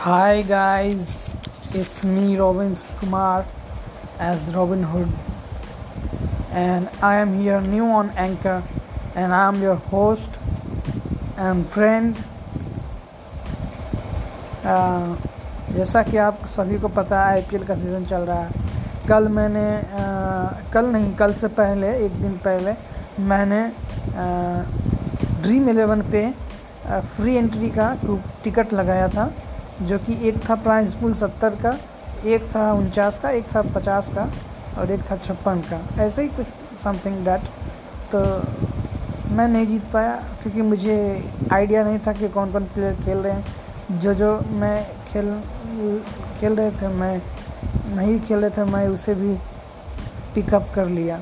Hi guys, it's me Robin Kumar as Robin Hood, and I am here new on Anchor, and I am your host and friend. Uh, जैसा कि आप सभी को पता है IPL का season चल रहा है कल मैंने uh, कल नहीं कल से पहले एक दिन पहले मैंने ड्रीम इलेवन पे फ्री एंट्री का टिकट लगाया था जो कि एक था प्राइस सत्तर का, एक था उनचास का, एक था पचास का और एक था छप्पन का। ऐसे ही कुछ समथिंग डैट तो मैं नहीं जीत पाया क्योंकि मुझे आइडिया नहीं था कि कौन कौन प्लेयर खेल रहे हैं। जो जो मैं खेल खेल रहे थे, मैं नहीं खेल रहे थे, मैं उसे भी पिकअप कर लिया।